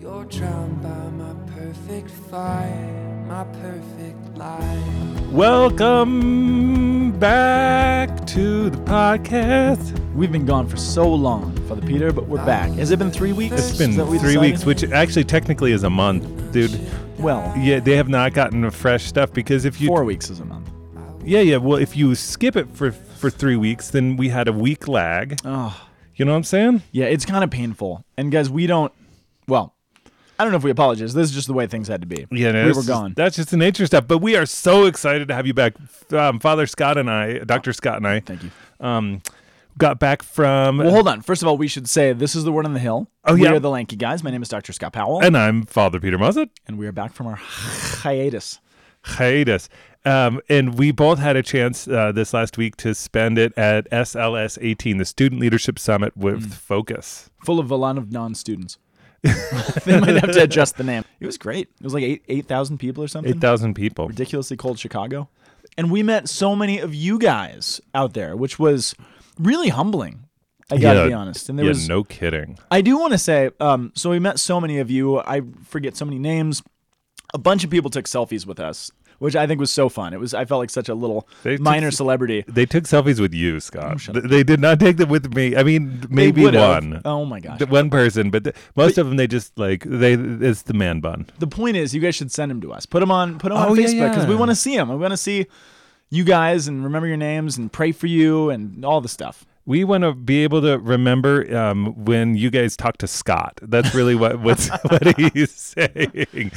You're drowned by my perfect fire, my perfect life. Welcome back to the podcast. We've been gone for so long, Father Peter, but we're back. Has it been three weeks? It's been that we three decided? weeks, which actually technically is a month, dude. well, Yeah, they have not gotten the fresh stuff because if you four weeks is a month. yeah yeah well if you skip it for for three weeks, then we had a week lag. Oh, You know what I'm saying? yeah, it's kind of painful. And guys, we don't. I don't know if we apologize. This is just the way things had to be. Yeah, no, we were just- gone. That's just the nature of stuff. But we are so excited to have you back, um, Father Scott and I, Doctor Scott and I, Thank you. um, got back from. Well, hold on. First of all, we should say this is the word on the hill. Oh, we yeah. are the lanky guys. My name is Dr. Scott Powell, and I'm Father Peter Mussett. and we are back from our hiatus. hiatus. Um, and we both had a chance uh, this last week to spend it at SLS 18, the Student Leadership Summit with Mm. Focus. full of a lot of non-students. they might have to adjust the name. It was great. It was like eight eight thousand people or something. 8,000 people. ridiculously cold Chicago. And we met so many of you guys out there, which was really humbling. I gotta Yeah, be honest. And there yeah, was no kidding. I do want to say, um, so we met so many of you. I forget so many names. A bunch of people took selfies with us, which I think was so fun. It was I felt like such a little They minor s- celebrity. They took selfies with you, Scott. Oh, they did not take them with me. I mean, maybe one. Oh my gosh. One person, but th- most of them they just like they it's the man bun. the point is, you guys should send them to us. Put them on, put 'em Oh, on yeah, Facebook because we yeah. want to see them. We want to see you guys and remember your names and pray for you and all the stuff. We want to be able to remember um, when you guys talk to Scott. That's really what what's, what he's saying.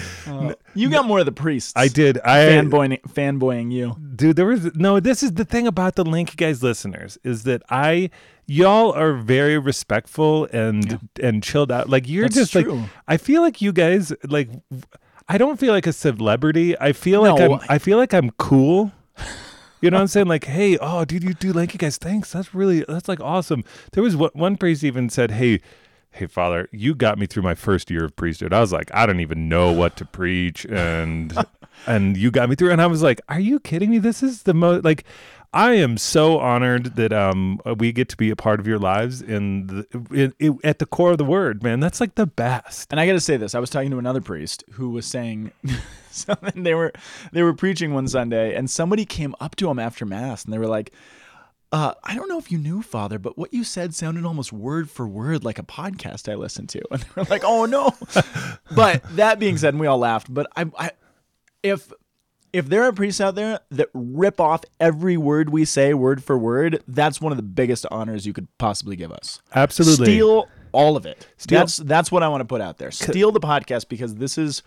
You got more of the priests. I did. I fanboying, fanboying you. dude there was no this is the thing about the link guys listeners is that i y'all are very respectful and and chilled out like you're That's just like i feel like you guys like i don't feel like a celebrity i feel like i'm i feel like i'm cool you know what I'm saying? Like, hey, oh, dude, you do like you guys. Thanks. That's really that's like awesome. There was one, one priest even said, hey, hey, father, you got me through my first year of priesthood. I was like, I don't even know what to preach, and and you got me through. And I was like, are you kidding me? This is the most like. I am so honored that um we get to be a part of your lives in the in, in, at the core of the word, man. That's like the best. And I got to say this: I was talking to another priest who was saying something. They were they were preaching one Sunday, and somebody came up to him after mass, and they were like, uh, "I don't know if you knew, Father, but what you said sounded almost word for word like a podcast I listened to." And they were like, "Oh no!" but that being said, and we all laughed. But I, I if if there are priests out there that rip off every word we say word for word, that's one of the biggest honors you could possibly give us. Absolutely. Steal all of it. Steal- That's that's what I want to put out there. Steal the podcast because this is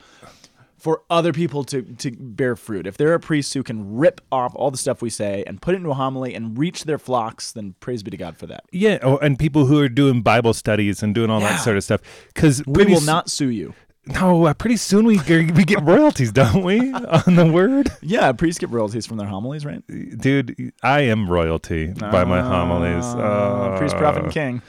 for other people to to bear fruit. If there are priests who can rip off all the stuff we say and put it into a homily and reach their flocks, then praise be to God for that. Yeah, oh, and people who are doing Bible studies and doing all Yeah. that sort of stuff. Because We will not sue you. No, uh, pretty soon we g- we get royalties, don't we? On the word, Yeah, priests get royalties from their homilies, right? dude. I am royalty by my homilies. Uh, priest, prophet, and Uh, king.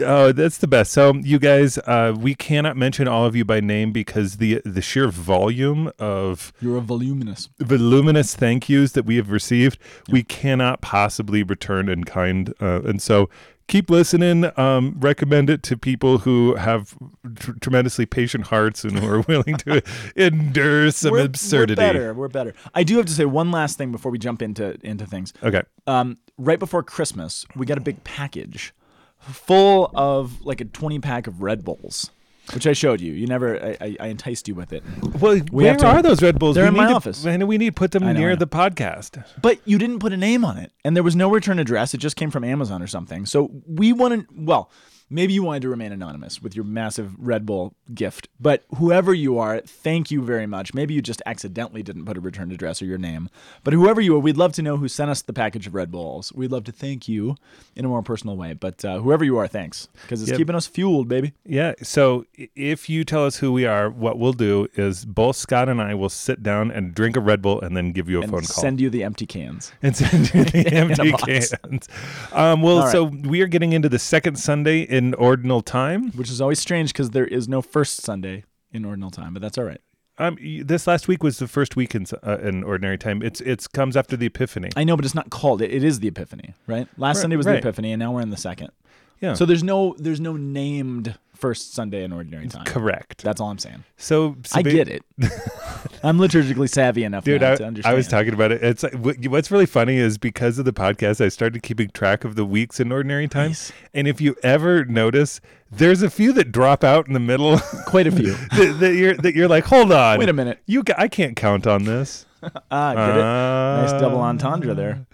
Oh, that's the best. So, you guys, uh, we cannot mention all of you by name because the the sheer volume of You're a voluminous. voluminous thank yous that we have received, we cannot possibly return in kind. Uh, and so, keep listening. Um, recommend it to people who have tr- tremendously patient hearts and who are willing to endure some we're, absurdity. We're better. We're better. I do have to say one last thing before we jump into into things. Okay. um, right before Christmas, we got a big package full of like a 20 pack of Red Bulls, which I showed you. You never, I, I, I enticed you with it. Well, We where have to- are those Red Bulls? They're we in need my to, office. And we need to put them know, near the podcast. But you didn't put a name on it, and there was no return address. It just came from Amazon or something. So we wanted, well, maybe you wanted to remain anonymous with your massive Red Bull gift. But whoever you are, thank you very much. Maybe you just accidentally didn't put a return address or your name. But whoever you are, we'd love to know who sent us the package of Red Bulls. We'd love to thank you in a more personal way. But uh, whoever you are, thanks because it's Yep. keeping us fueled, baby. Yeah. So if you tell us who we are, what we'll do is both Scott and I will sit down and drink a Red Bull and then give you a And phone call. send you the empty cans. and send you the empty cans. Um, well, right. so we are getting into the second Sunday in ordinary time. Which is always strange because there is no first Sunday in ordinary time, but that's all right. Um, this last week was the first week in, uh, in ordinary time. It's it's comes after the Epiphany. I know, but it's not called. It, it is the Epiphany, right? Last Right, Sunday was right. the Epiphany, and now we're in the second. Yeah. So there's no there's no named first Sunday in ordinary time. Correct. That's all I'm saying. so, so I ba- get it. I'm liturgically savvy enough Dude, I, to understand. I was talking about it. It's what's really funny is because of the podcast, I started keeping track of the weeks in ordinary time. Nice. And if you ever notice, there's a few that drop out in the middle. Quite a few. that, that you're that you're like, hold on, Wait a minute. You, ca- I can't count on this. Ah, get it? Nice double entendre there.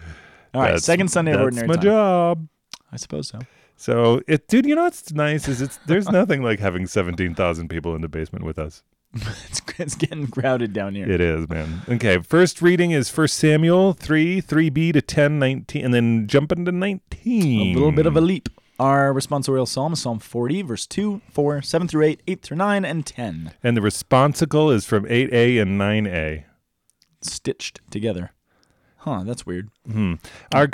All right, second Sunday of that's ordinary my time. job. I suppose so. So it, dude, you know what's nice is it's there's nothing like having seventeen thousand people in the basement with us. It's, it's getting crowded down here. It is, man. Okay, first reading is First Samuel three three b to 10, 19, and then jumping to nineteen. A little bit of a leap. Our responsorial psalm is Psalm 40, verse 2, 4, 7 through 8, 8 through 9, and 10. and the responsicle is from eight a and nine a. Stitched together. Huh, that's weird. Hmm. Our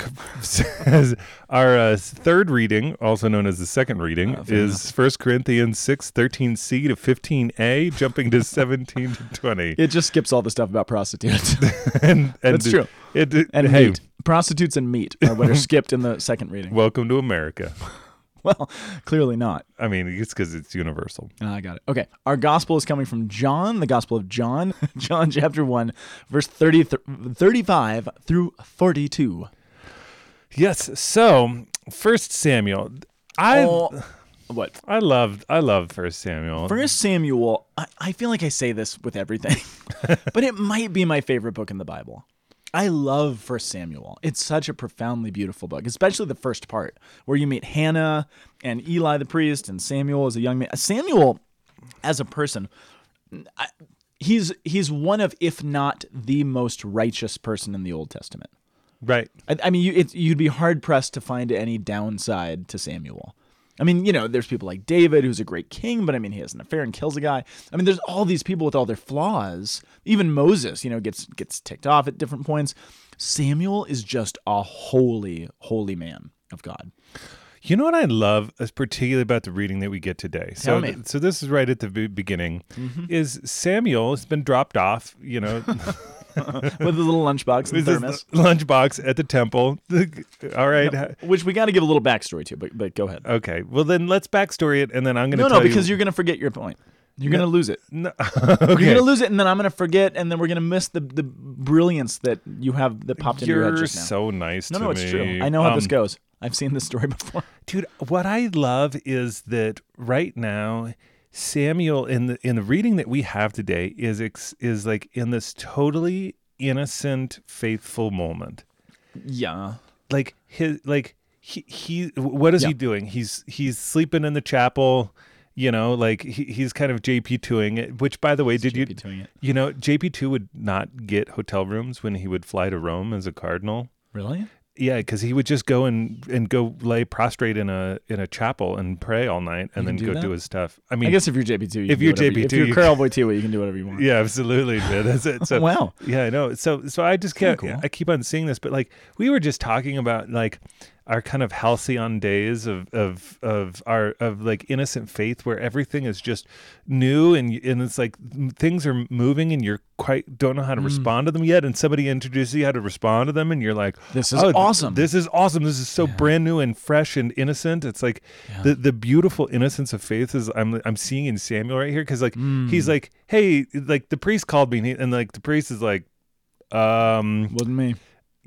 our uh, third reading, also known as the second reading, Oh, is First Corinthians six thirteen c to fifteen a, jumping to seventeen to twenty. It just skips all the stuff about prostitutes. and, and That's true. It, it- and hey, meat. Prostitutes and meat are what are skipped in the second reading. welcome to America. Well, clearly not. I mean, it's because it's universal. Ah, I got it. Okay. Our gospel is coming from John, the Gospel of John, John chapter 1, verse 30, th- 35 through 42. Yes. So, First Samuel, I Oh, what? I loved I love First Samuel. First Samuel, I, I feel like I say this with everything, but it might be my favorite book in the Bible. I love First Samuel. It's such a profoundly beautiful book, especially the first part where you meet Hannah and Eli the priest and Samuel as a young man. Samuel, as a person, I, he's he's one of, if not the most righteous person in the Old Testament. right. I, I mean, you, it, you'd be hard pressed to find any downside to Samuel. I mean, you know, there's people like David, who's a great king, but I mean, he has an affair and kills a guy. I mean, there's all these people with all their flaws. Even Moses, you know, gets gets ticked off at different points. Samuel is just a holy, holy man of God. You know what I love, is particularly about the reading that we get today. So. Mm-hmm. so this is right at the be- beginning. Is Samuel has been dropped off? You know, With a little lunchbox and thermos, lunchbox at the temple. All right. ha- which we got to give a little backstory to, but but go ahead. Okay. Well, then let's backstory it, and then I'm going to No, no, because you. you're gonna forget your point. You're gonna lose it. No, You're gonna lose it, and then I'm gonna forget, and then we're gonna miss the the brilliance that you have that popped into your head just now. You're so nice no, to no, it's true. I know how this Um, goes. I've seen this story before. dude what i love is that right now samuel in the in the reading that we have today is ex, is like in this totally innocent faithful moment Yeah. like his like he, he what is Yeah. he doing he's he's sleeping in the chapel you know like he, he's kind of jp2ing it which by the way did you JP it. you know jp2 would not get hotel rooms when he would fly to rome as a cardinal Really? Yeah, because he would just go and and go lay prostrate in a in a chapel and pray all night, and then can go do that? do his stuff. I mean, I guess if you're JP2, you if you're you- JP2, if you're you Karol Wojtyla, you can do whatever you want. yeah, absolutely, man. That's it. So wow. yeah, I know. So so I just kept cool. I keep on seeing this, but like we were just talking about like our kind of halcyon days of of of our of like innocent faith where everything is just new and and it's like things are moving and you're quite don't know how Mm. to respond to them yet and somebody introduces you how to respond to them and you're like This is "Oh, awesome." this is awesome this is so brand new and fresh and innocent it's like the the beautiful innocence of faith is I'm I'm seeing in Samuel right here because like Mm. he's like hey like the priest called me and, he, and like the priest is like um Wasn't me.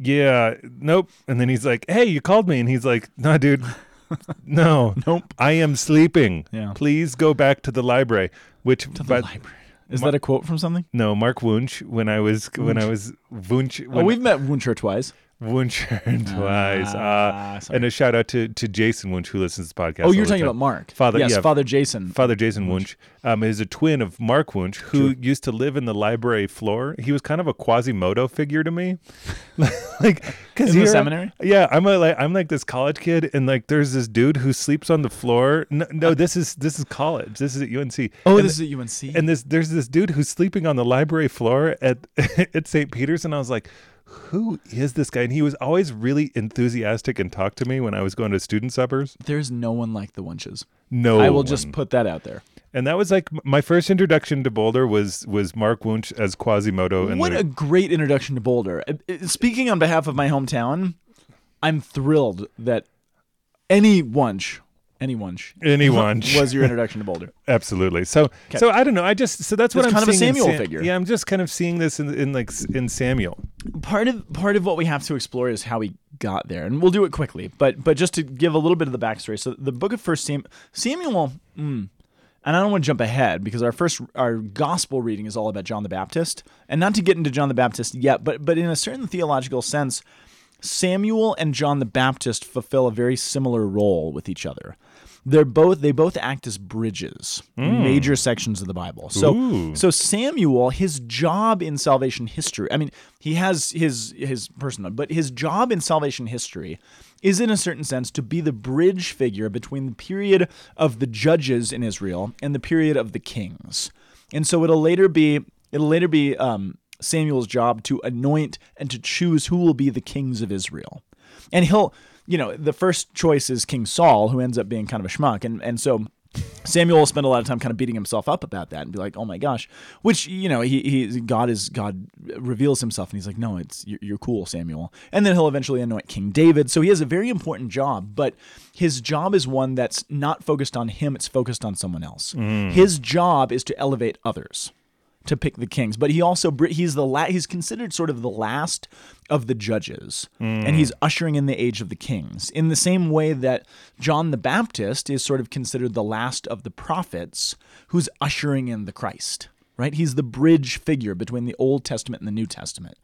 Yeah nope and then he's like hey you called me and he's like no dude no Nope. I am sleeping Yeah. please go back to the library which To the library. Is that a quote from something? no Mark Wunsch when I was when I was Wunsch Oh, we've met Wuncher twice. Wunsch twice Ah, uh, and a shout out to to Jason Wunsch who listens to the podcast Oh, you're the talking about Mark. Father- Yes, yeah. Father Jason. Father Jason Wunsch um, is a twin of Mark Wunsch, who used to live in the library floor. He was kind of a Quasimodo figure to me, like because In the seminary? Yeah, I'm a, like I'm like this college kid, and like there's this dude who sleeps on the floor. No, no this is this is college. This is at UNC. oh, and this is at UNC. and this there's this dude who's sleeping on the library floor at at St. Peter's, and I was like. Who is this guy? And he was always really enthusiastic and talked to me when I was going to student suppers. There's no one like the Wunches. No, I will just put that out there. And that was like my first introduction to Boulder was was Mark Wunsch as Quasimodo. And What the, a great introduction to Boulder. Uh, uh, Speaking on behalf of my hometown, I'm thrilled that any Wunsch Anyone sh- Anyone sh- was your introduction to Boulder. Absolutely. So, so I don't know. I just so that's what It's I'm kind of a Samuel Sam- figure. Yeah, I'm just kind of seeing this in, in like in Samuel. part of part of what we have to explore is how he got there, and we'll do it quickly. But but just to give a little bit of the backstory. So the book of First Sam- Samuel, mm, and I don't want to jump ahead because our first our gospel reading is all about John the Baptist, and not to get into John the Baptist yet, but but in a certain theological sense, Samuel and John the Baptist fulfill a very similar role with each other. They're both they both act as bridges in major sections of the Bible. So Ooh. so Samuel, his job in salvation history, I mean, he has his his personal, but his job in salvation history is in a certain sense to be the bridge figure between the period of the judges in Israel and the period of the kings. And so it'll later be it'll later be um, Samuel's job to anoint and to choose who will be the kings of Israel. And he'll, you know, the first choice is King Saul, who ends up being kind of a schmuck. And and so Samuel will spend a lot of time kind of beating himself up about that and be like, "Oh my gosh," which you know, he, he God is God reveals himself and he's like, "No, it's you're, you're cool, Samuel." And then he'll eventually anoint King David. So he has a very important job, but his job is one that's not focused on him; it's focused on someone else. Mm. His job is to elevate others to pick the kings, but he also he's the la- he's considered sort of the last of the judges, and he's ushering in the age of the kings. In the same way that John the Baptist is sort of considered the last of the prophets, who's ushering in the Christ. Right, he's the bridge figure between the Old Testament and the New Testament.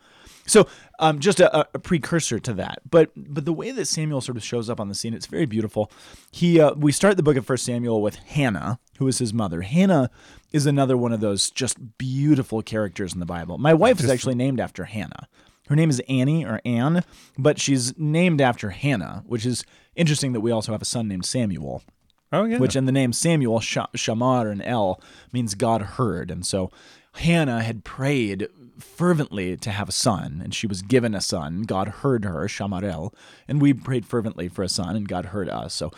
So, um, just a, a precursor to that, but but the way that Samuel sort of shows up on the scene, it's very beautiful. He uh, we start the book of First Samuel with Hannah, who is his mother. Hannah is another one of those just beautiful characters in the Bible. My wife is actually named after Hannah. Her name is Annie or Anne, but she's named after Hannah, which is interesting that we also have a son named Samuel Oh yeah. which in the name Samuel, Sh- Shamar and El means God heard. And so Hannah had prayed fervently to have a son, and she was given a son. God heard her, Shamarel, and we prayed fervently for a son, and God heard us. So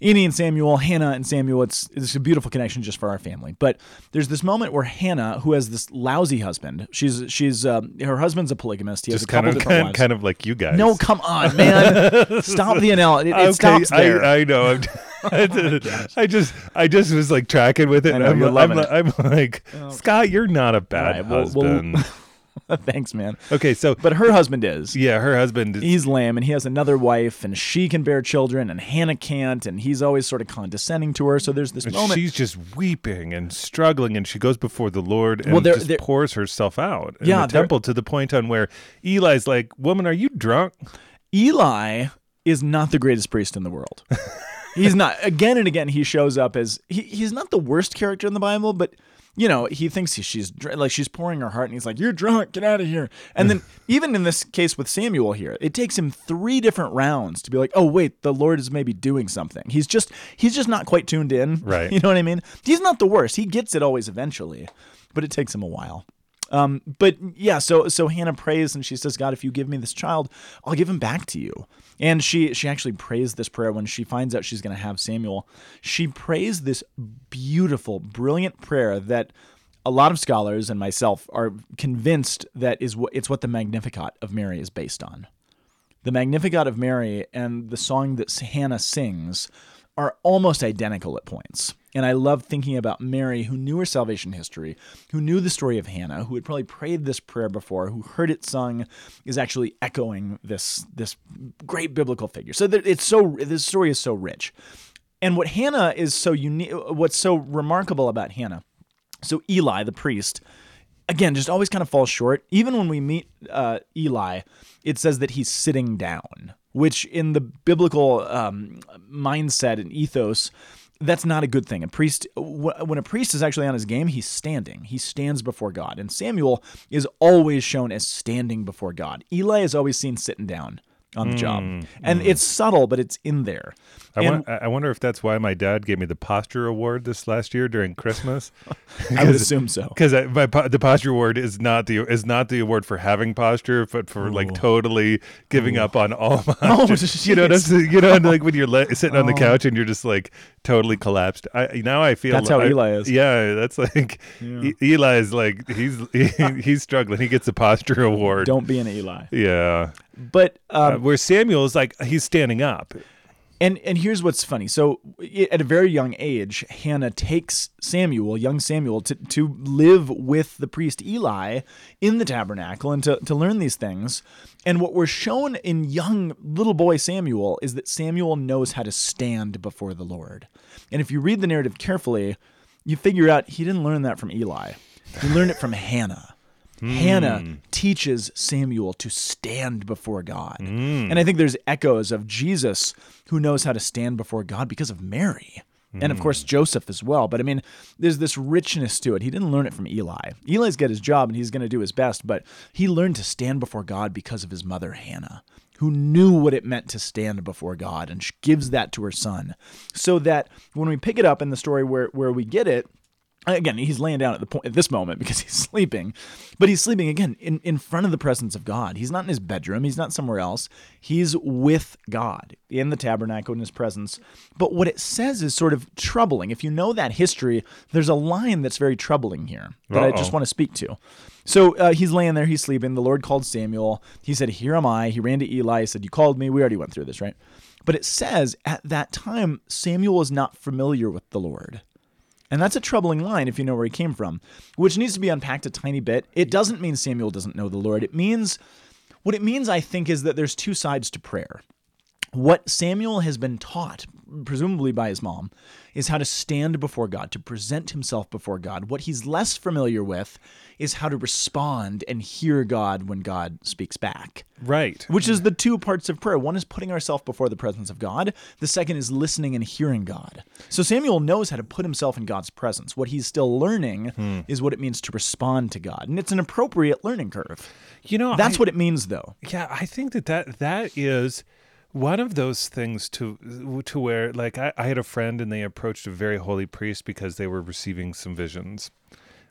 Annie and Samuel, Hannah and Samuel, it's, it's a beautiful connection just for our family. But there's this moment where Hannah, who has this lousy husband, she's she's um, her husband's a polygamist. He has just a couple kind of different kind, wives. kind of like you guys. no, come on, man! Stop the analogy. It, it okay, stops there. I, I know. I'm, I just I just was like tracking with it. I I'm, you're I'm, like Scott, you're not a bad right, well- well- husband. Thanks, man. okay, so But her husband is. yeah, her husband. Is, He's lame and he has another wife and she can bear children and Hannah can't and he's always sort of condescending to her. So there's this and moment. she's just weeping and struggling, and she goes before the Lord and Well, there- just there- pours herself out in Yeah, the temple to the point on where Eli's like, "Woman, are you drunk?" Eli is not the greatest priest in the world. he's not. Again and again, he shows up as he, he's not the worst character in the Bible, but you know he thinks he, she's dr- like she's pouring her heart, and he's like, "You're drunk, get out of here." And then even in this case with Samuel here, it takes him three different rounds to be like, "Oh wait, the Lord is maybe doing something." He's just he's just not quite tuned in. Right. You know what I mean? He's not the worst. He gets it always eventually, but it takes him a while. Um, but yeah, so so Hannah prays and she says, God, if you give me this child, I'll give him back to you. And she she actually prays this prayer when she finds out she's going to have Samuel. She prays this beautiful, brilliant prayer that a lot of scholars and myself are convinced that is what it's what the Magnificat of Mary is based on. The Magnificat of Mary and the song that Hannah sings are almost identical at points. And I love thinking about Mary, who knew her salvation history, who knew the story of Hannah, who had probably prayed this prayer before, who heard it sung, is actually echoing this this great biblical figure. So it's so this story is so rich. And what Hannah is so unique, what's so remarkable about Hannah so Eli, the priest, again, just always kind of falls short. Even when we meet uh, Eli, it says that he's sitting down, which in the biblical um, mindset and ethos, that's not a good thing. A priest, when a priest is actually on his game, he's standing. He stands before God. And Samuel is always shown as standing before God. Eli is always seen sitting down on the job, mm, and mm. it's subtle, but it's in there. I, And- won- I wonder if that's why my dad gave me the posture award this last year during Christmas. I would assume so. because my po- the posture award is not the is not the award for having posture, but for like totally giving up on all oh, posture. you know, that's you know, like when you're le- sitting on the oh. couch and you're just like totally collapsed. I now I feel That's how I- Eli is. Yeah, that's like E- Eli is like he's he's struggling. He gets a posture award. Don't be an Eli. Yeah, But um, uh, where Samuel is like he's standing up. And and here's what's funny. So at a very young age, Hannah takes Samuel, young Samuel, to, to live with the priest Eli in the tabernacle and to, to learn these things. And what we're shown in young little boy Samuel is that Samuel knows how to stand before the Lord. And if you read the narrative carefully, you figure out he didn't learn that from Eli. He learned it from Hannah. Hannah hmm. teaches Samuel to stand before God. Hmm. And I think there's echoes of Jesus who knows how to stand before God because of Mary. And of hmm. course, Joseph as well. But I mean, there's this richness to it. He didn't learn it from Eli. Eli's got his job and he's going to do his best, but he learned to stand before God because of his mother, Hannah, who knew what it meant to stand before God and she gives that to her son. So that when we pick it up in the story where, where we get it, again he's laying down at the point at this moment because he's sleeping but he's sleeping again in, in front of the presence of god. He's not in his bedroom. He's not somewhere else. He's with god in the tabernacle in his presence. But what it says is sort of troubling. If you know that history there's a line that's very troubling here that i just want to speak to. So uh, he's laying there he's sleeping. The lord called samuel. He said here am i. He ran to eli. He said you called me. We already went through this right? But it says at that time samuel was not familiar with the lord and that's a troubling line if you know where he came from, which needs to be unpacked a tiny bit. It doesn't mean Samuel doesn't know the Lord. It means, what it means, I think, is that there's two sides to prayer. What Samuel has been taught, presumably by his mom, is how to stand before God, to present himself before God. What he's less familiar with is how to respond and hear God when God speaks back Right. which is the two parts of prayer. One is putting ourselves before the presence of God. The second is listening and hearing God. So Samuel knows how to put himself in God's presence. What he's still learning is what it means to respond to God, and it's an appropriate learning curve. You know, That's I- what it means, though. Yeah, I think that that, that is one of those things to to where like I, I had a friend and they approached a very holy priest because they were receiving some visions.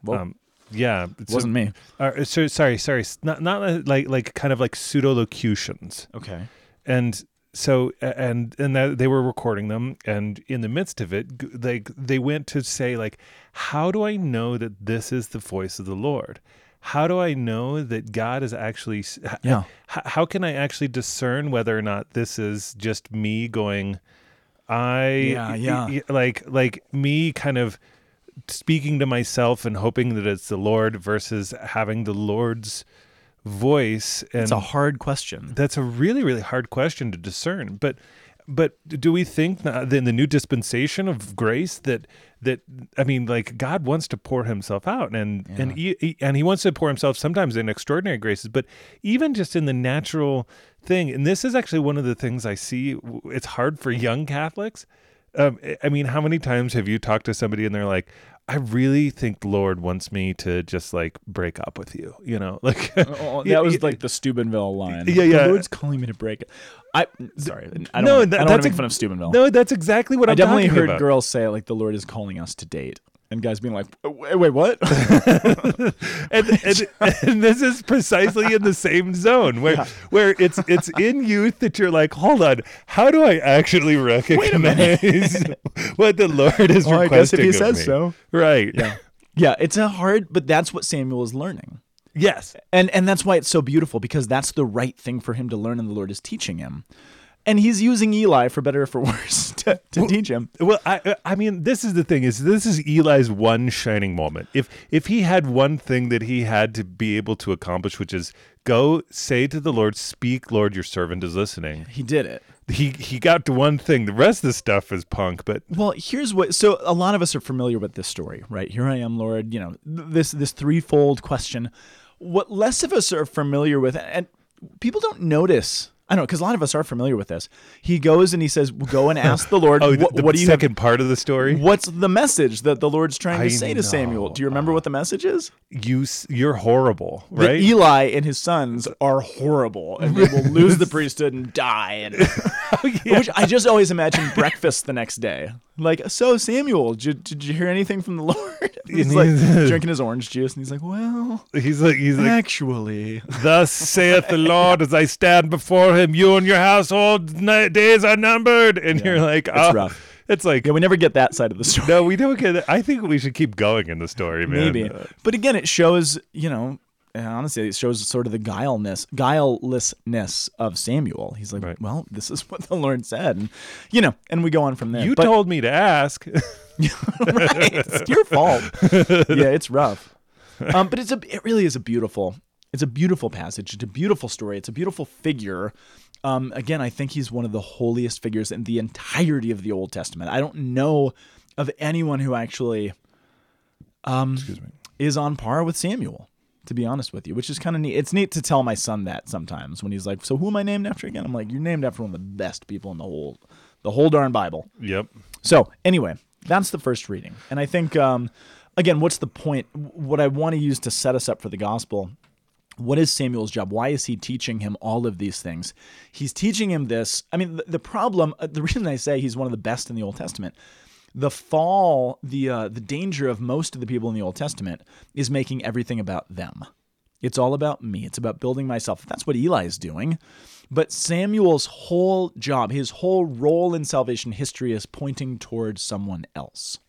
Well, um, yeah, it wasn't me. Uh, so sorry, sorry, not not like like kind of like pseudo locutions, Okay. and so and and that they were recording them, and in the midst of it, like they went to say like, how do I know that this is the voice of the Lord? How do I know that God is actually? Yeah. h- how can I actually discern whether or not this is just me going? I Yeah, yeah. like like me kind of speaking to myself and hoping that it's the Lord versus having the Lord's voice. And It's a hard question. that's a really really hard question to discern. But but do we think that in the new dispensation of grace that that I mean like God wants to pour Himself out and and he, he- and He wants to pour Himself sometimes in extraordinary graces, but even just in the natural thing. And this is actually one of the things I see. It's hard for young Catholics. Um, I- mean, how many times have you talked to somebody and they're like, "I really think the Lord wants me to just like break up with you," you know, like Oh, that Yeah, was like the Steubenville line. Yeah, yeah. The Lord's calling me to break it. I sorry. I don't, No, wanna- that- I don't want that's to make fun of Steubenville. No, that's exactly what I I'm definitely heard about. girls say like the Lord is calling us to date, and guys being like, "Wait, wait what?" and, and, and this is precisely in the same zone where where it's it's in youth that you're like, hold on, how do I actually recognize what the Lord is Well, I guess if he says me? so. right? Yeah. yeah, it's a hard, but that's what Samuel is learning. Yes. And and that's why it's so beautiful because that's the right thing for him to learn and the Lord is teaching him. And he's using Eli for better or for worse to, to teach him. Well, I I mean, this is the thing is this is Eli's one shining moment. If if he had one thing that he had to be able to accomplish, which is go say to the Lord, "Speak, Lord, your servant is listening." He did it. He he got to one thing. The rest of the stuff is punk. But Well, here's what so a lot of us are familiar with this story, right? Here I am, Lord, you know, this this threefold question. What less of us are familiar with and people don't notice I know because a lot of us are familiar with this. He goes and he says, "Go and ask the Lord. oh, what, the, what do you have second part of the story? What's the message that the Lord's trying to I say to Samuel? Do you remember what the message is? You you're horrible, That right? Eli and his sons are horrible and they will lose the priesthood and die. And oh, which I just always imagine breakfast the next day. Like, so Samuel, did you, did you hear anything from the Lord? he's like drinking his orange juice and he's like, well, he's like he's like actually. Thus saith the Lord as I stand before him, you and your household days are numbered. And you're like, oh, rough. It's like, Yeah, we never get that side of the story. no, we don't get it. I think we should keep going in the story, man. Maybe. But again, it shows, you know, and honestly, it shows sort of the guilelessness, guilelessness of Samuel. He's like, Right. well, this is what the Lord said, and you know, and we go on from there. You But- told me to ask. right, it's your fault. yeah, it's rough. Um, but it's a, it really is a beautiful, it's a beautiful passage. It's a beautiful story. It's a beautiful figure. Um, again, I think he's one of the holiest figures in the entirety of the Old Testament. I don't know of anyone who actually um, Excuse me. is on par with Samuel, to be honest with you, which is kind of neat. It's neat to tell my son that sometimes when he's like, "So who am I named after again?" I'm like, "You're named after one of the best people in the whole, the whole darn Bible." Yep. So anyway, that's the first reading, and I think um, again, what's the point? What I want to use to set us up for the gospel. What is Samuel's job? Why is he teaching him all of these things? He's teaching him this. I mean, the, the problem, uh, the reason I say he's one of the best in the Old Testament, the fall, the uh, the danger of most of the people in the Old Testament is making everything about them. It's all about me. It's about building myself. That's what Eli is doing. But Samuel's whole job, his whole role in salvation history is pointing towards someone else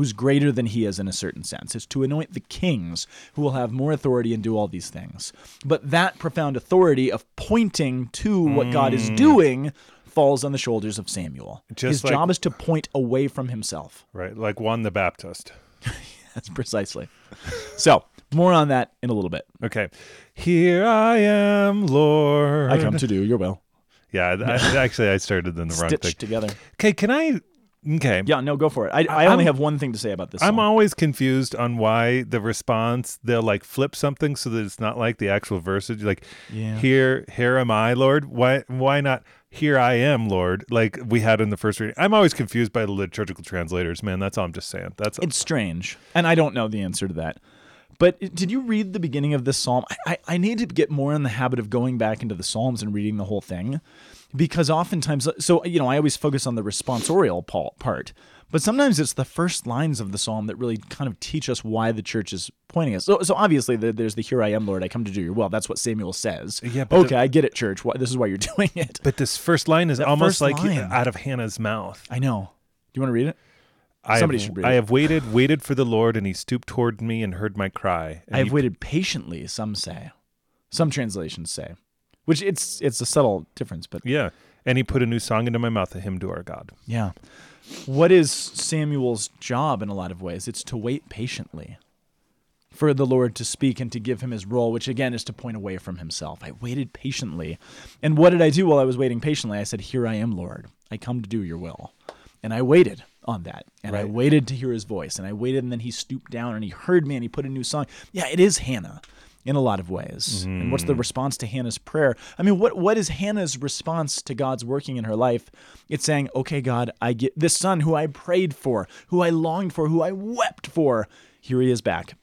who's greater than he is in a certain sense. Is to anoint the kings who will have more authority and do all these things. But that profound authority of pointing to what God is mm. doing falls on the shoulders of Samuel. Just his like- job is to point away from himself. Right. Like Juan the Baptist. That's precisely. So, more on that in a little bit. Okay. Here I am, Lord. I come to do your will. Yeah. I, actually, I started in the wrong thing. Together. Okay. Can I? Okay. Yeah, no, go for it. I, I only I'm- have one thing to say about this. I'm song. always confused on why the response they'll like flip something so that it's not like the actual verses. Like, Yeah. here, here am I, Lord. Why, why not? Here I am, Lord. Like we had in the first reading. I'm always confused by the liturgical translators, man. That's all I'm just saying. That's It's strange, and I don't know the answer to that. But did you read the beginning of this psalm? I, I, I need to get more in the habit of going back into the psalms and reading the whole thing, because oftentimes, so you know, I always focus on the responsorial part, but sometimes it's the first lines of the psalm that really kind of teach us why the church is pointing us. So, so obviously, the, there's the "Here I am, Lord, I come to do your will." That's what Samuel says. Yeah, but Okay, the- I get it, church. Why, this is why you're doing it. But this first line is almost like line. out of Hannah's mouth. I know. Do you want to read it? I Somebody have, should read I it. have waited, waited for the Lord, and He stooped toward me and heard my cry. I have he- waited patiently. Some say, some translations say, which it's it's a subtle difference, but Yeah, and He put a new song into my mouth, a hymn to our God. yeah. What is Samuel's job in a lot of ways? It's to wait patiently for the Lord to speak and to give him his role, which again is to point away from himself. I waited patiently. And what did I do while I was waiting patiently? I said, Here I am, Lord. I come to do your will. And I waited on that. And I waited to hear his voice. And I waited, and then he stooped down and he heard me and he put a new song. Yeah, it is Hannah in a lot of ways. And what's the mm-hmm. response to Hannah's prayer? I mean, what what is Hannah's response to God's working in her life? It's saying, "Okay, God, I get this son who I prayed for, who I longed for, who I wept for. Here he is back."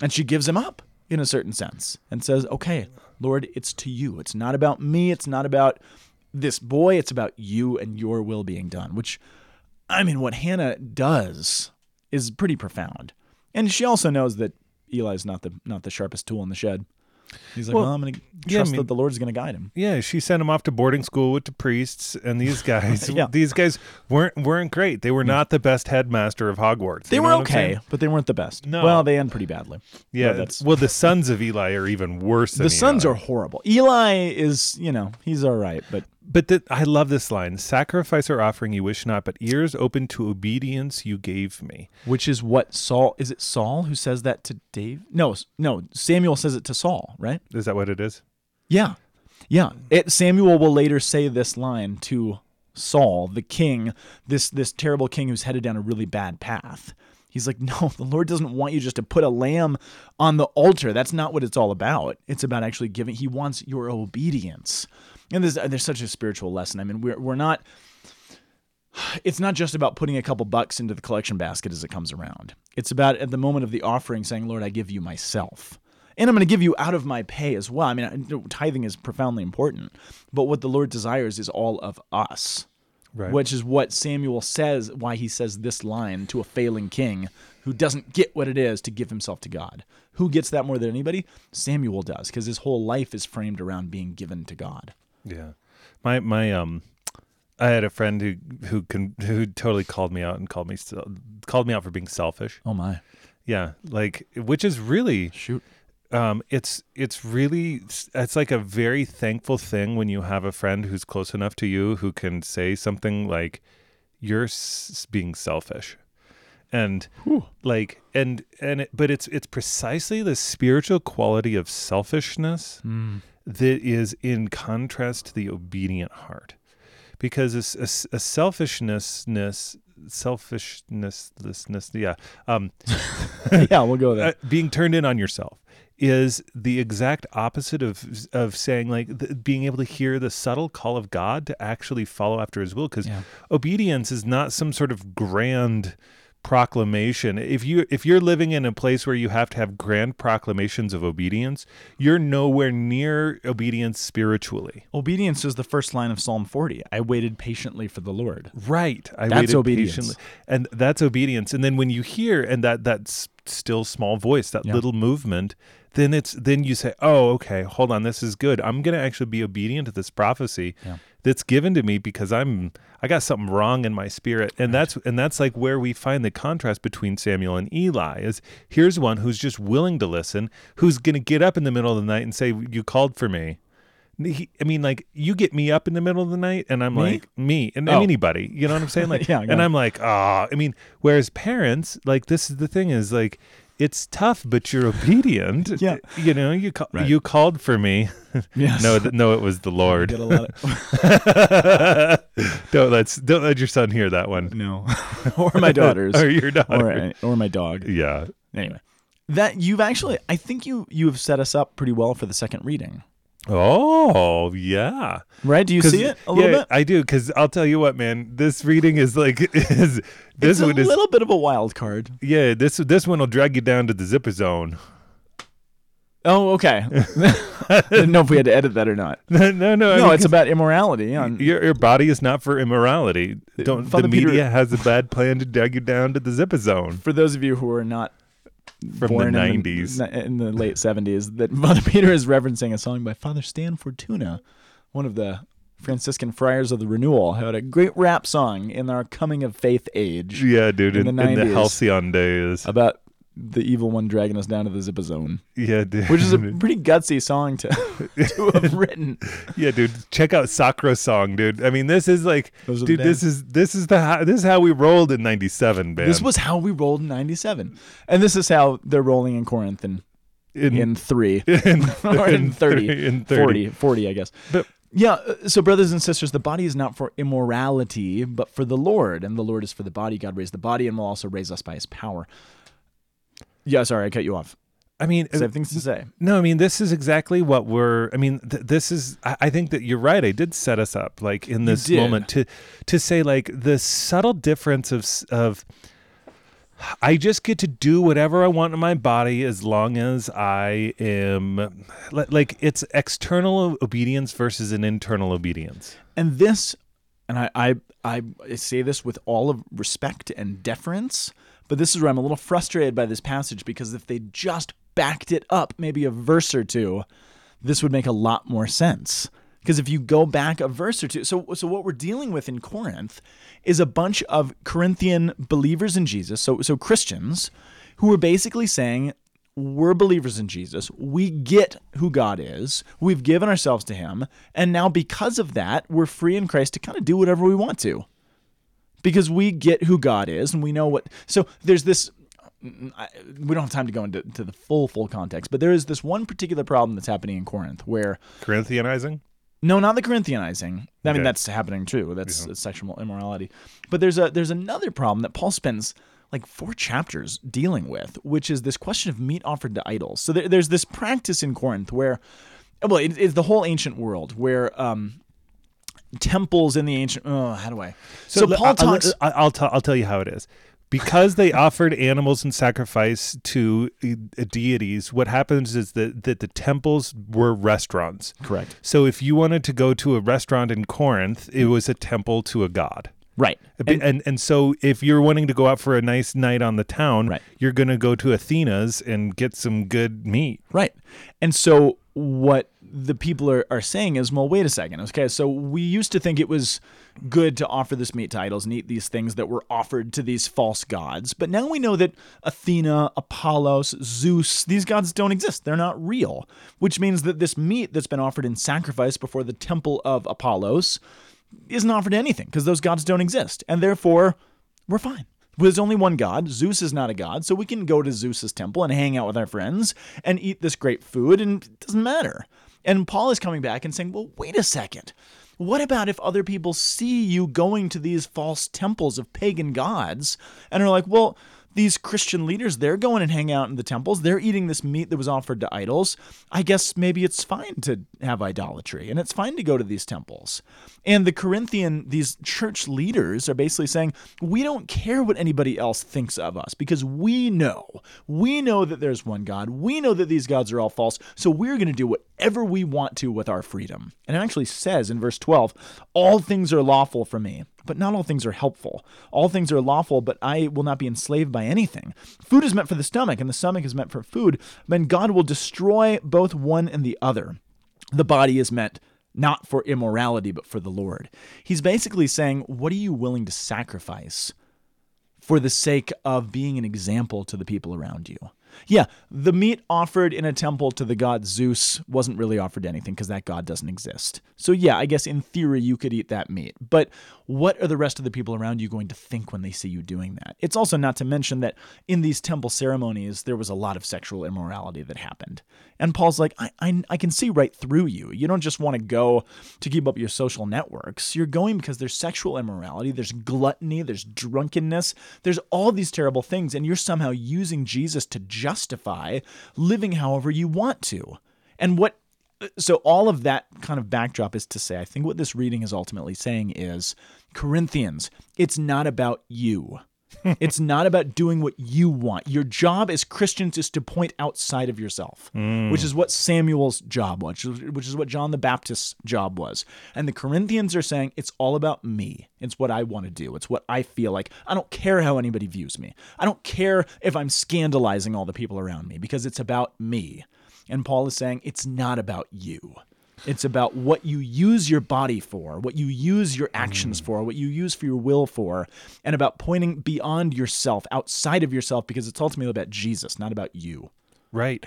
And she gives him up in a certain sense and says, "Okay, Lord, it's to you. It's not about me. It's not about this boy. It's about you and your will being done." Which I mean, what Hannah does is pretty profound. And she also knows that Eli's not the not the sharpest tool in the shed. He's like, Well, well, I'm going to yeah, I trust mean- that the Lord's going to guide him. Yeah, she sent him off to boarding school with the priests, and these guys, Yeah. these guys weren't weren't great. They were not the best headmaster of Hogwarts. They were know what I'm okay, but they weren't the best. No. Well, they end pretty badly. Yeah, No, that's well, the sons of Eli are even worse. Than the sons Eli. are horrible. Eli is, you know, he's all right, but But the, I love this line: "Sacrifice or offering you wish not, but ears open to obedience you gave me." which is what Saul is it Saul who says that to Dave? No, no, Samuel says it to Saul, right? Is that what it is? Yeah. Yeah. It, Samuel will later say this line to Saul, the king, this this terrible king who's headed down a really bad path. He's like, "No, the Lord doesn't want you just to put a lamb on the altar. That's not what it's all about. It's about actually giving he wants your obedience." And there's there's such a spiritual lesson. I mean, we're we're not it's not just about putting a couple bucks into the collection basket as it comes around. It's about at the moment of the offering saying, Lord, I give you myself. And I'm going to give you out of my pay as well. I mean, tithing is profoundly important, but what the Lord desires is all of us, Right. which is what Samuel says, why he says this line to a failing king who doesn't get what it is to give himself to God. Who gets that more than anybody? Samuel does, because his whole life is framed around being given to God. Yeah, my my um, I had a friend who who can who totally called me out and called me called me out for being selfish. Oh, my. Yeah, like which is really Shoot. um, it's it's really it's like a very thankful thing when you have a friend who's close enough to you who can say something like, "You're s- being selfish," and like and and it, but it's it's precisely the spiritual quality of selfishness that is in contrast to the obedient heart because a, a a selfishness selfishness yeah um yeah, we'll go there. uh, being turned in on yourself is the exact opposite of of saying like th- being able to hear the subtle call of God to actually follow after His will. Because Yeah. obedience is not some sort of grand proclamation. If you if you're living in a place where you have to have grand proclamations of obedience, you're nowhere near obedience spiritually. Obedience is the first line of Psalm 40. I waited patiently for the Lord. Right. I That's waited obedience. patiently. And that's obedience. And then when you hear and that that still small voice, that Yeah. little movement, then it's then you say, "Oh, okay, hold on, this is good. I'm going to actually be obedient to this prophecy Yeah. That's given to me because I'm I got something wrong in my spirit." And that's and that's like where we find the contrast between Samuel and Eli is here's one who's just willing to listen, who's going to get up in the middle of the night and say, "You called for me." He, I mean, like you get me up in the middle of the night, and I'm Me? like me and, Oh. anybody. You know what I'm saying? Like, Yeah, and. I'm like, ah. I mean, whereas parents, like, this is the thing is like, it's tough, but you're obedient. Yeah. you know, you ca- Right. you called for me. Yes. no, th- no, it was the Lord. Get a lot of, don't let don't let your son hear that one. no. or my daughters. or your daughter. or, uh, or my dog. Yeah. Anyway, that you've actually, I think you you have set us up pretty well for the second reading, Oh yeah. right? Do you see it a little yeah, bit? I do, because I'll tell you what, man. This reading is like is this it's a one is little bit of a wild card. yeah. This this one will drag you down to the zipper zone. Oh, okay. I didn't know if we had to edit that or not. no, no, no. I no, mean, it's about immorality. Your your body is not for immorality. Don't Father the media Peter- has a bad plan to drag you down to the zipper zone for those of you who are not from the in nineties. the, in the late 70s, that Father Peter is referencing a song by Father Stan Fortuna, one of the Franciscan friars of the Renewal, who had a great rap song in our coming of faith age Yeah, dude. in In, the in the halcyon days. about the evil one dragging us down to the zipper zone, yeah, dude. which is a pretty gutsy song to, to have written. yeah, dude. Check out Sakura song, dude. I mean, this is like, dude. This is this is the how, this is how we rolled in '97, man. This was how we rolled in 97. And this is how they're rolling in Corinth in, in 3. in, or in 30, in 30. 40, 40, I guess. But- yeah, uh, so brothers and sisters, the body is not for immorality, but for the Lord, and the Lord is for the body. God raised the body and will also raise us by his power. Yeah, sorry, I cut you off. I mean, I have uh, things to say. No, I mean this is exactly what we're. I mean, th- this is. I, I think that you're right. I did set us up like in this moment to to say like the subtle difference of of. I just get to do whatever I want in my body as long as I am like it's external obedience versus an internal obedience. And this, and I, I, I say this with all of respect and deference, but this is where I'm a little frustrated by this passage because if they just backed it up maybe a verse or two, this would make a lot more sense. Because if you go back a verse or two, so so what we're dealing with in Corinth is a bunch of Corinthian believers in Jesus, so so Christians, who are basically saying, we're believers in Jesus. We get who God is. We've given ourselves to Him. And now, because of that, we're free in Christ to kind of do whatever we want to. Because we get who God is and we know what. So there's this. I- We don't have time to go into to the full, full context, but there is this one particular problem that's happening in Corinth where, Corinthianizing. no, not the Corinthianizing. I Okay. mean, that's happening too. That's, that's sexual immorality. But there's a there's another problem that Paul spends like four chapters dealing with, which is this question of meat offered to idols. So there, there's this practice in Corinth where, well, it, it's the whole ancient world where um, temples in the ancient. Oh, how do I? So, le- Paul I- talks. I- I'll tell. I'll tell you how it is. Because they offered animals in sacrifice to uh, deities, what happens is that, that the temples were restaurants. correct. So if you wanted to go to a restaurant in Corinth, it was a temple to a god. Right. And, and and so if you're wanting to go out for a nice night on the town, Right. you're going to go to Athena's and get some good meat. Right. And so what the people are, are saying is, well, wait a second. Okay, so we used to think it was good to offer this meat to idols and eat these things that were offered to these false gods. But now we know that Athena, Apollos, Zeus, these gods don't exist. They're not real, which means that this meat that's been offered in sacrifice before the temple of Apollos isn't offered anything because those gods don't exist. And therefore, we're fine. There's only one God. Zeus is not a god, so we can go to Zeus's temple and hang out with our friends and eat this great food, and it doesn't matter. And Paul is coming back and saying, well, wait a second. What about if other people see you going to these false temples of pagan gods and are like, well, these Christian leaders, they're going and hang out in the temples. They're eating this meat that was offered to idols. I guess maybe it's fine to have idolatry and it's fine to go to these temples. And the Corinthian, these church leaders are basically saying, we don't care what anybody else thinks of us because we know, we know that there's one God. We know that these gods are all false. So we're going to do whatever we want to with our freedom. And it actually says in verse 12, all things are lawful for me but not all things are helpful. All things are lawful, but I will not be enslaved by anything. Food is meant for the stomach, and the stomach is meant for food. Then God will destroy both one and the other. The body is meant not for immorality, but for the Lord. He's basically saying, What are you willing to sacrifice for the sake of being an example to the people around you? Yeah, the meat offered in a temple to the god Zeus wasn't really offered anything because that god doesn't exist. So, yeah, I guess in theory you could eat that meat. But what are the rest of the people around you going to think when they see you doing that? It's also not to mention that in these temple ceremonies, there was a lot of sexual immorality that happened. And Paul's like, I, I, I can see right through you. You don't just want to go to keep up your social networks. You're going because there's sexual immorality, there's gluttony, there's drunkenness, there's all these terrible things. And you're somehow using Jesus to justify living however you want to. And what so all of that kind of backdrop is to say, I think what this reading is ultimately saying is Corinthians, it's not about you. it's not about doing what you want. Your job as Christians is to point outside of yourself, mm. which is what Samuel's job was, which is what John the Baptist's job was. And the Corinthians are saying, it's all about me. It's what I want to do. It's what I feel like. I don't care how anybody views me. I don't care if I'm scandalizing all the people around me because it's about me. And Paul is saying, it's not about you. It's about what you use your body for, what you use your actions mm. for, what you use for your will for, and about pointing beyond yourself, outside of yourself, because it's ultimately about Jesus, not about you. Right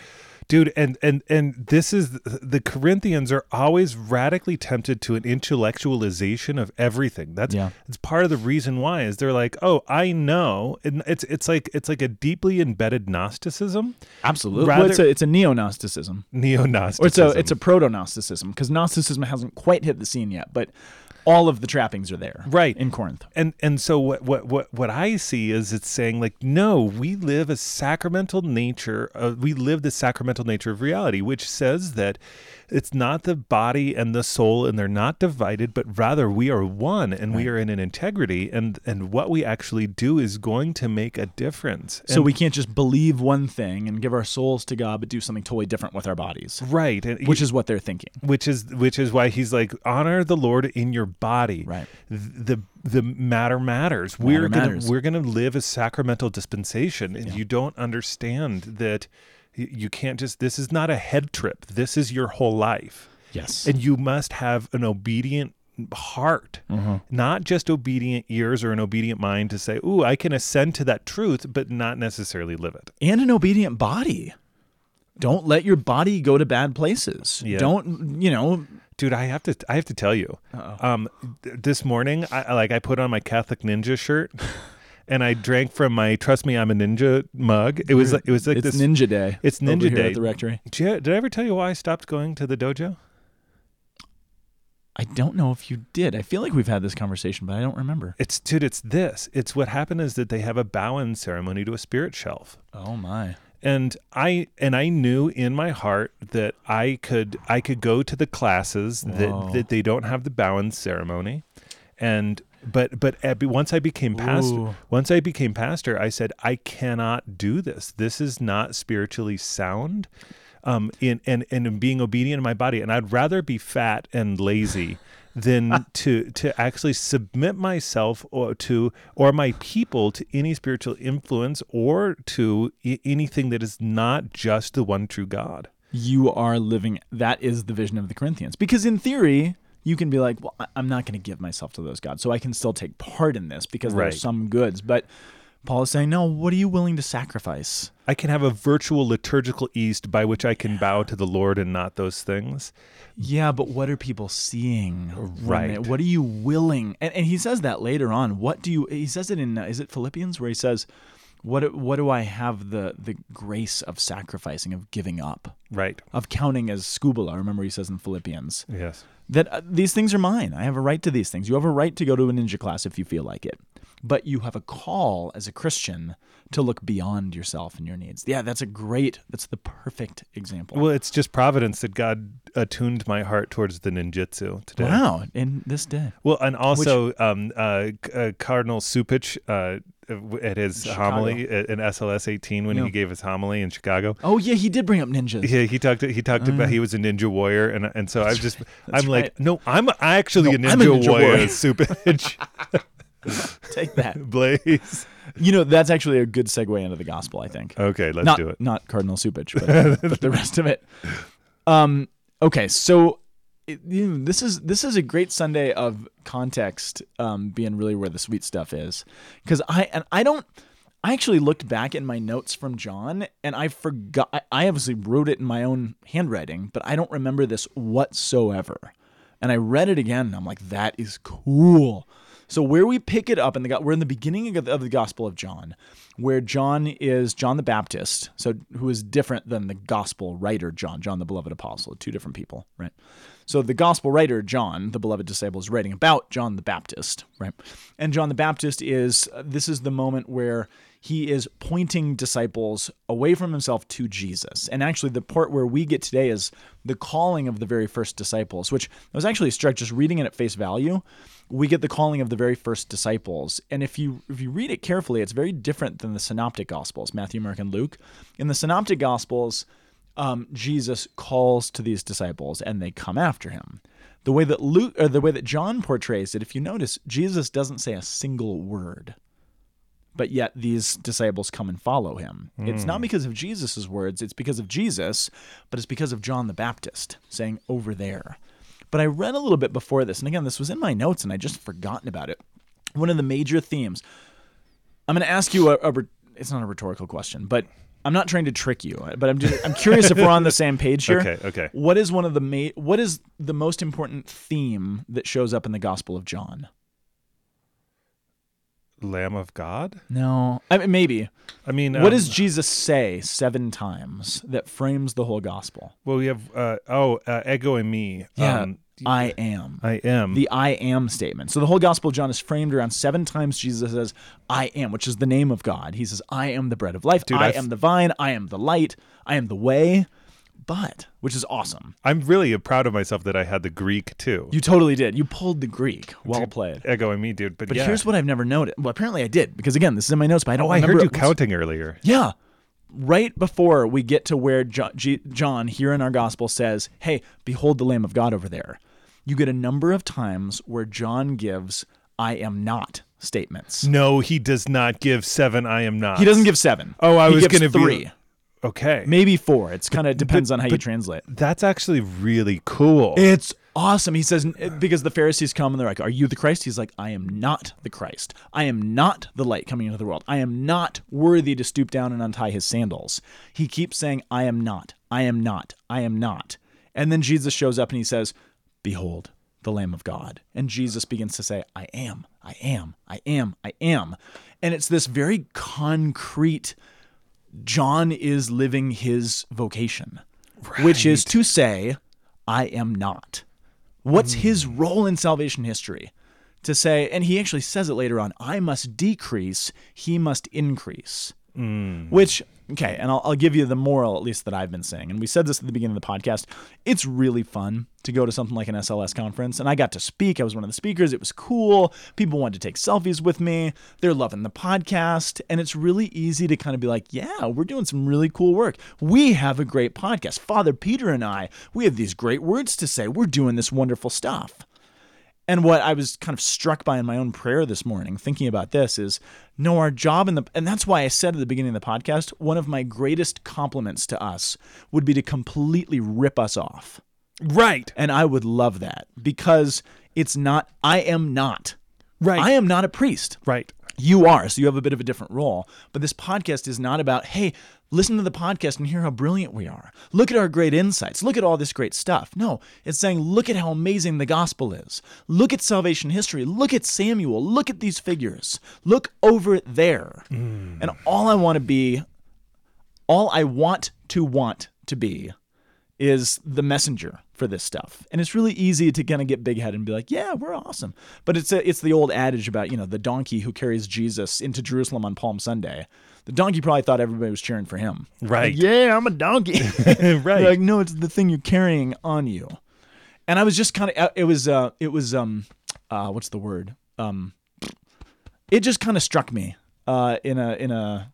dude and and and this is the corinthians are always radically tempted to an intellectualization of everything. That's yeah. it's part of the reason why is they're like oh i know and it's it's like it's like a deeply embedded gnosticism absolutely. Rather, well, it's a it's a neo-gnosticism. Neo-gnosticism. Or it's a it's a proto-gnosticism because gnosticism hasn't quite hit the scene yet but all of the trappings are there right. in corinth. And and so what what what, what i see is it's saying like no we live a sacramental nature uh, we live the sacramental nature of reality which says that it's not the body and the soul and they're not divided but rather we are one and right. we are in an integrity and and what we actually do is going to make a difference. So we can't just believe one thing and give our souls to god but do something totally different with our bodies. Right and which is what they're thinking. Which is which is why he's like honor the lord in your body. Right. The the matter matters. Matter we're gonna we're gonna live a sacramental dispensation and yeah. you don't understand that you can't just, this is not a head trip. This is your whole life. Yes. And you must have an obedient heart, mm-hmm. not just obedient ears or an obedient mind to say, Ooh, I can ascend to that truth, but not necessarily live it. And an obedient body. Don't let your body go to bad places. Yeah. Don't, you know, dude i have to i have to tell you um this morning i like i put on my catholic ninja shirt and I drank from my "Trust Me, I'm a Ninja" mug. It was it was like it's this Ninja Day. It's Ninja Day at the rectory. Did, you, did I ever tell you why I stopped going to the dojo? I don't know if you did. I feel like we've had this conversation, but I don't remember. It's dude. It's this. It's what happened is that they have a bow-in ceremony to a spirit shelf. Oh my! And I and I knew in my heart that I could I could go to the classes that that they don't have the bow-in ceremony, and but but once I became pastor, Ooh. once I became pastor, I said I cannot do this. This is not spiritually sound. Um, in and and in being obedient in my body, and I'd rather be fat and lazy than to to actually submit myself or to or my people to any spiritual influence or to I- anything that is not just the one true God. you are living that is the vision of the Corinthians. Because in theory, you can be like, well, I'm not going to give myself to those gods. So I can still take part in this because there are some goods. But Paul is saying, no, what are you willing to sacrifice? I can have a virtual liturgical east by which I can bow to the Lord and not those things. Yeah, but what are people seeing? Right. what are you willing? And, and he says that later on. What do you? He says it in uh, is it Philippians where he says, "What what do I have the the grace of sacrificing of giving up Right. of counting as scuba I Remember he says in Philippians Yes. That uh, these things are mine. I have a right to these things. You have a right to go to a ninja class if you feel like it, but you have a call as a Christian to look beyond yourself and your needs. Yeah, that's a great. That's the perfect example. Well, it's just providence that God attuned my heart towards the ninjutsu today. Wow, in this day. Well, and also um, uh, uh, Cardinal Cupich uh, at his Chicago. homily at- in SLS 18 when Yeah. he gave his homily in Chicago. Oh yeah, he did bring up ninjas. Yeah, he talked. He talked about he was a ninja warrior, and and so I've just I'm like, no, I'm actually No, a ninja, I'm a ninja warrior, warrior. Cupich Take that. Blase. You know, that's actually a good segue into the gospel. I think. Okay, let's not do it. not Cardinal Cupich, but, but the rest of it. Um. Okay, so it, you know, this is this is a great Sunday of context, um, being really where the sweet stuff is, because I and I don't. I actually looked back in my notes from John, and I forgot. I, I obviously wrote it in my own handwriting, but I don't remember this whatsoever. And I read it again, and I'm like, that is cool. So where we pick it up in the we're in the beginning of the, of the Gospel of John, where John is John the Baptist, so who is different than the Gospel writer John, John the beloved apostle, two different people, right? So the Gospel writer John, the beloved disciple, is writing about John the Baptist, right? And John the Baptist is this is the moment where he is pointing disciples away from himself to Jesus. And actually, the part where we get today is the calling of the very first disciples, which I was actually struck just reading it at face value. We get the calling of the very first disciples, and if you if you read it carefully, it's very different than the Synoptic Gospels, Matthew, Mark, and Luke. In the Synoptic Gospels, um, Jesus calls to these disciples, and they come after him. The way that Luke or the way that John portrays it, if you notice, Jesus doesn't say a single word but yet these disciples come and follow him. It's not hmm. because of Jesus' words, it's because of Jesus, but it's because of John the Baptist saying, over there. But I read a little bit before this, and again, this was in my notes, and I just forgotten about it. One of the major themes. I'm going to ask you a, a re- it's not a rhetorical question, but I'm not trying to trick you, uh, but I'm just, I'm curious if we're on the same page here. Okay, okay. What is one of the ma- what is the most important theme that shows up in the Gospel of John? Lamb of God. No, I mean, maybe. I mean, What um, does Jesus say seven times that frames the whole gospel? Well, we have uh, oh, uh, ego eimi. Um, I am. I am. The I am statement. So the whole Gospel of John is framed around seven times Jesus says, I am, which is the name of God. He says, I am the bread of life. I I've- am the vine. I am the light. I am the way. But, which is awesome. I'm really proud of myself that I had the Greek too. You totally did. You pulled the Greek. Well played. ego eimi, dude. But, But yeah. here's what I've never noted. Well, apparently I did, because again, this is in my notes, but I don't Oh, I heard you counting earlier. Yeah. Right before we get to where John here in our gospel says, Hey, behold the Lamb of God over there, you get a number of times where John gives, I am not statements. No, he does not give seven. I am not. He doesn't give seven. Oh, I He was gonna be- three, Okay, maybe four. It's kind of depends on how you translate. that's actually really cool. It's awesome. He says because the Pharisees come and they're like, "Are you the Christ?" He's like, "I am not the Christ. I am not the light coming into the world. I am not worthy to stoop down and untie his sandals." He keeps saying, "I am not. I am not. I am not." And then Jesus shows up and he says, "Behold, the Lamb of God." And Jesus begins to say, "I am. I am. I am. I am." And it's this very concrete John is living his vocation, which is to say, I am not. What's his hmm. role in salvation history? To say, and he actually says it later on, I must decrease, he must increase. Hmm. Which, okay, and I'll, I'll give you the moral, at least that I've been saying. And we said this at the beginning of the podcast. It's really fun to go to something like an SLS conference. And I got to speak. I was one of the speakers. It was cool. People wanted to take selfies with me. They're loving the podcast. And it's really easy to kind of be like, yeah, we're doing some really cool work. We have a great podcast. Father Peter and I, we have these great words to say. We're doing this wonderful stuff. And what I was kind of struck by in my own prayer this morning, thinking about this, is no, our job in the, and that's why I said at the beginning of the podcast, one of my greatest compliments to us would be to completely rip us off. Right. And I would love that because it's not, I am not. Right. I am not a priest. Right. You are, so you have a bit of a different role. But this podcast is not about, hey, listen to the podcast and hear how brilliant we are. Look at our great insights. Look at all this great stuff. No, it's saying, look at how amazing the gospel is. Look at salvation history. Look at Samuel. Look at these figures. Look over there. Mm. And all I want to be, all I want to want to be, is the messenger for this stuff. And it's really easy to kind of get big headed and be like, yeah, we're awesome. But it's a, it's the old adage about, you know, the donkey who carries Jesus into Jerusalem on Palm Sunday. The donkey probably thought everybody was cheering for him. Right. Like, yeah, I'm a donkey. Right. like, no, it's the thing you're carrying on you. And I was just kind of, it was, uh, it was, um, uh, what's the word? Um, it just kind of struck me, uh, in a, in a,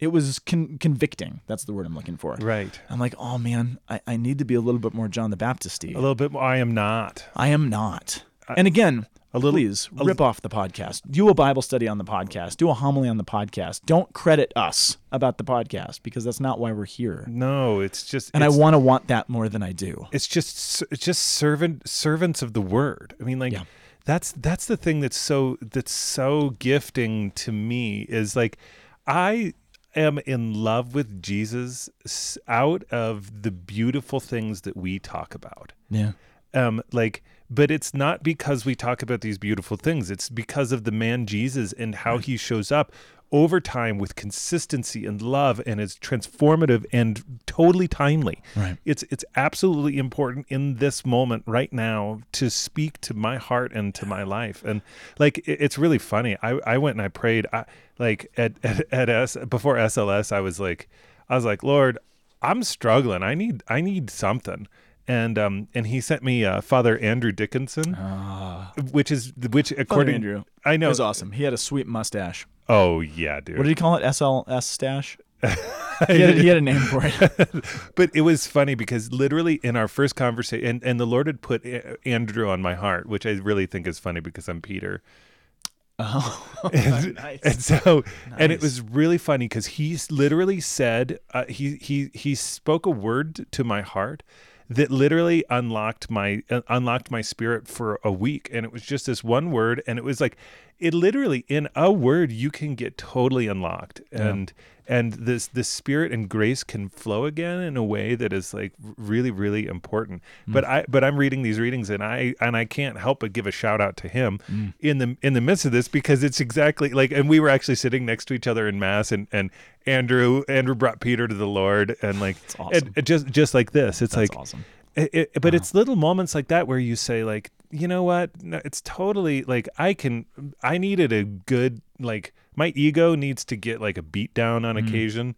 it was con- convicting. That's the word I'm looking for. Right. I'm like, oh man, I, I need to be a little bit more John the Baptist A little bit more. I am not. I am not. And again, a little- please rip off the podcast. Do a Bible study on the podcast. Do a homily on the podcast. Don't credit us about the podcast because that's not why we're here. No, it's just. And I want to want that more than I do. It's just. It's just servant servants of the word. I mean, like. Yeah. That's that's the thing that's so that's so gifting to me is like I am in love with Jesus out of the beautiful things that we talk about. Yeah. um like but it's not because we talk about these beautiful things it's because of the man jesus and how he shows up over time with consistency and love and is transformative and totally timely. Right. it's it's absolutely important in this moment right now to speak to my heart and to my life. And like it- it's really funny. I i went and i prayed. I, like at at, at s before sls i was like i was like lord i'm struggling. I need i need something and um and he sent me uh, Father Andrew Dickinson, which is which according to Andrew. I know It was awesome. He had a sweet mustache. Oh yeah, dude. What did he call it? SLS stash? he, had, he had a name for it. but it was funny because literally in our first conversation, and, and the Lord had put A- Andrew on my heart, which I really think is funny because I'm Peter. Oh, and, nice. and so and it was really funny because he literally said uh, he he he spoke a word to my heart that literally unlocked my uh, unlocked my spirit for a week. And it was just this one word and it was like it literally in a word you can get totally unlocked. And and this this spirit and grace can flow again in a way that is like really really important. Mm. But i but i'm reading these readings and i and i can't help but give a shout out to him mm. in the in the midst of this because it's exactly like and we were actually sitting next to each other in mass and and andrew andrew brought peter to the lord and like awesome. and- and just just like this it's That's like awesome. it, it- but it's little moments like that where you say like you know what? No, it's totally like i can i needed a good like my ego needs to get like a beat down on occasion.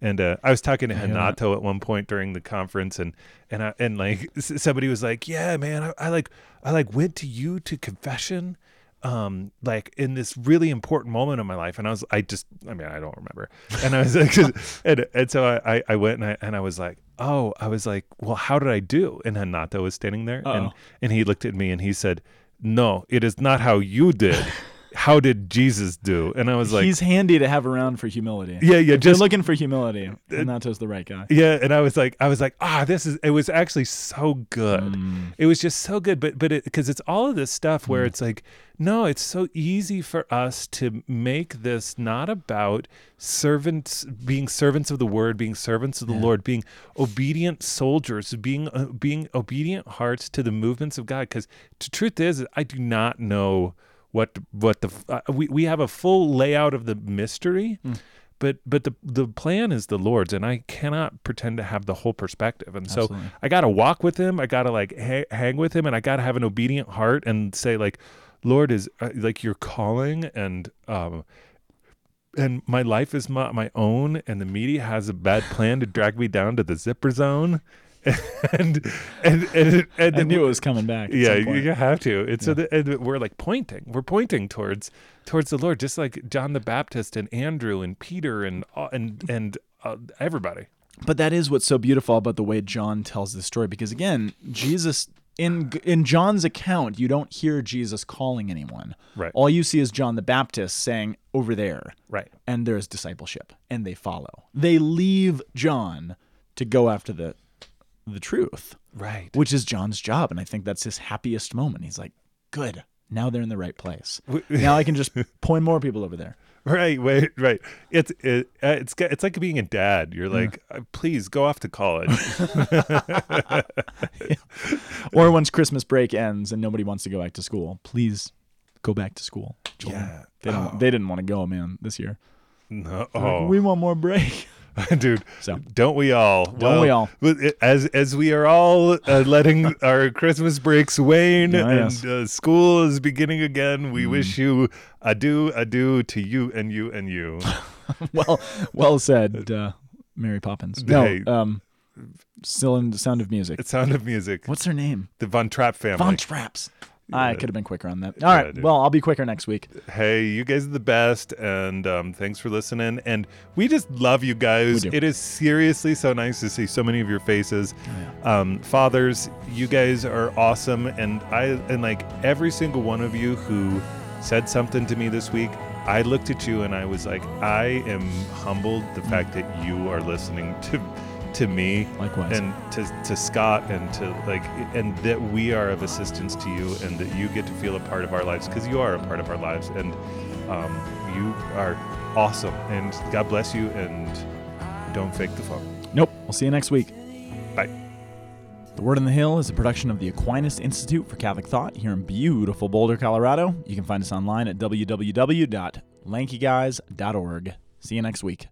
And uh, I was talking to. Hanato at one point during the conference, and and I, and like somebody was like, "Yeah, man, I, I like I like went to you to confession, um, like in this really important moment of my life." And I was, I just, I mean, I don't remember. And I was like, and, and so I, I, went and I and I was like, "Oh," I was like, "Well, how did I do?" And Hanato was standing there, and Uh-oh. and he looked at me and he said, "No, it is not how you did. how did Jesus do?" And I was like, He's handy to have around for humility. Yeah, yeah, If just- looking for humility. Nato's the right guy. yeah and i was like i was like ah this is it was actually so good Mm. it was just so good but but it because it's all of this stuff where it's like no it's so easy for us to make this not about servants being servants of the word being servants of the lord being obedient soldiers being uh, being obedient hearts to the movements of god because the truth is i do not know what what the uh, we, we have a full layout of the mystery but but the the plan is the lord's and i cannot pretend to have the whole perspective. And so i gotta walk with him i gotta like ha- hang with him and i gotta have an obedient heart and say like lord is uh, like you're calling and um and my life is my, my own and the media has a bad plan to drag me down to the zipper zone and and and, and, I knew it was coming back. yeah, you have to. It's so that and we're like pointing. We're pointing towards towards the Lord, just like John the Baptist and Andrew and Peter and uh, and and uh, everybody. But that is what's so beautiful about the way John tells this story because again, Jesus in in John's account, you don't hear Jesus calling anyone. Right. All you see is John the Baptist saying over there, Right. and there's discipleship, and they follow. They leave John to go after the the truth, Right. which is John's job, and I think that's his happiest moment. He's like, "Good, now they're in the right place. now I can just point more people over there." Right, wait, right. It's it, uh, it's it's like being a dad. You're like, uh, please go off to college. Or once Christmas break ends and nobody wants to go back to school, please go back to school. Yeah. They don't. Oh. They didn't want to go, man, this year. No, They're like, oh, we want more break. dude, So don't we all? Don't we all? As as we are all uh, letting our Christmas breaks wane Ah, and yes. Mm. uh, school is beginning again, we wish you adieu, adieu to you and you and you. well, well said, uh, Mary Poppins. No, Hey. um, still in the Sound of Music. It's Sound of Music. What's her name? The Von Trapp family. Von Traps. I could have been quicker on that. All right. dude. well, I'll be quicker next week. Hey, you guys are the best, and um, thanks for listening. And we just love you guys. It is seriously so nice to see so many of your faces. Oh, Um, fathers, you guys are awesome, and I and like every single one of you who said something to me this week. I looked at you and I was like, I am humbled the fact that you are listening to to me Likewise. and to, to Scott and to like and that we are of assistance to you and that you get to feel a part of our lives because you are a part of our lives and um, you are awesome and God bless you and don't fake the phone. nope. We'll see you next week. Bye. The Word on the Hill is a production of the Aquinas Institute for Catholic Thought here in beautiful Boulder, Colorado. You can find us online at www.lankyguys.org. See you next week.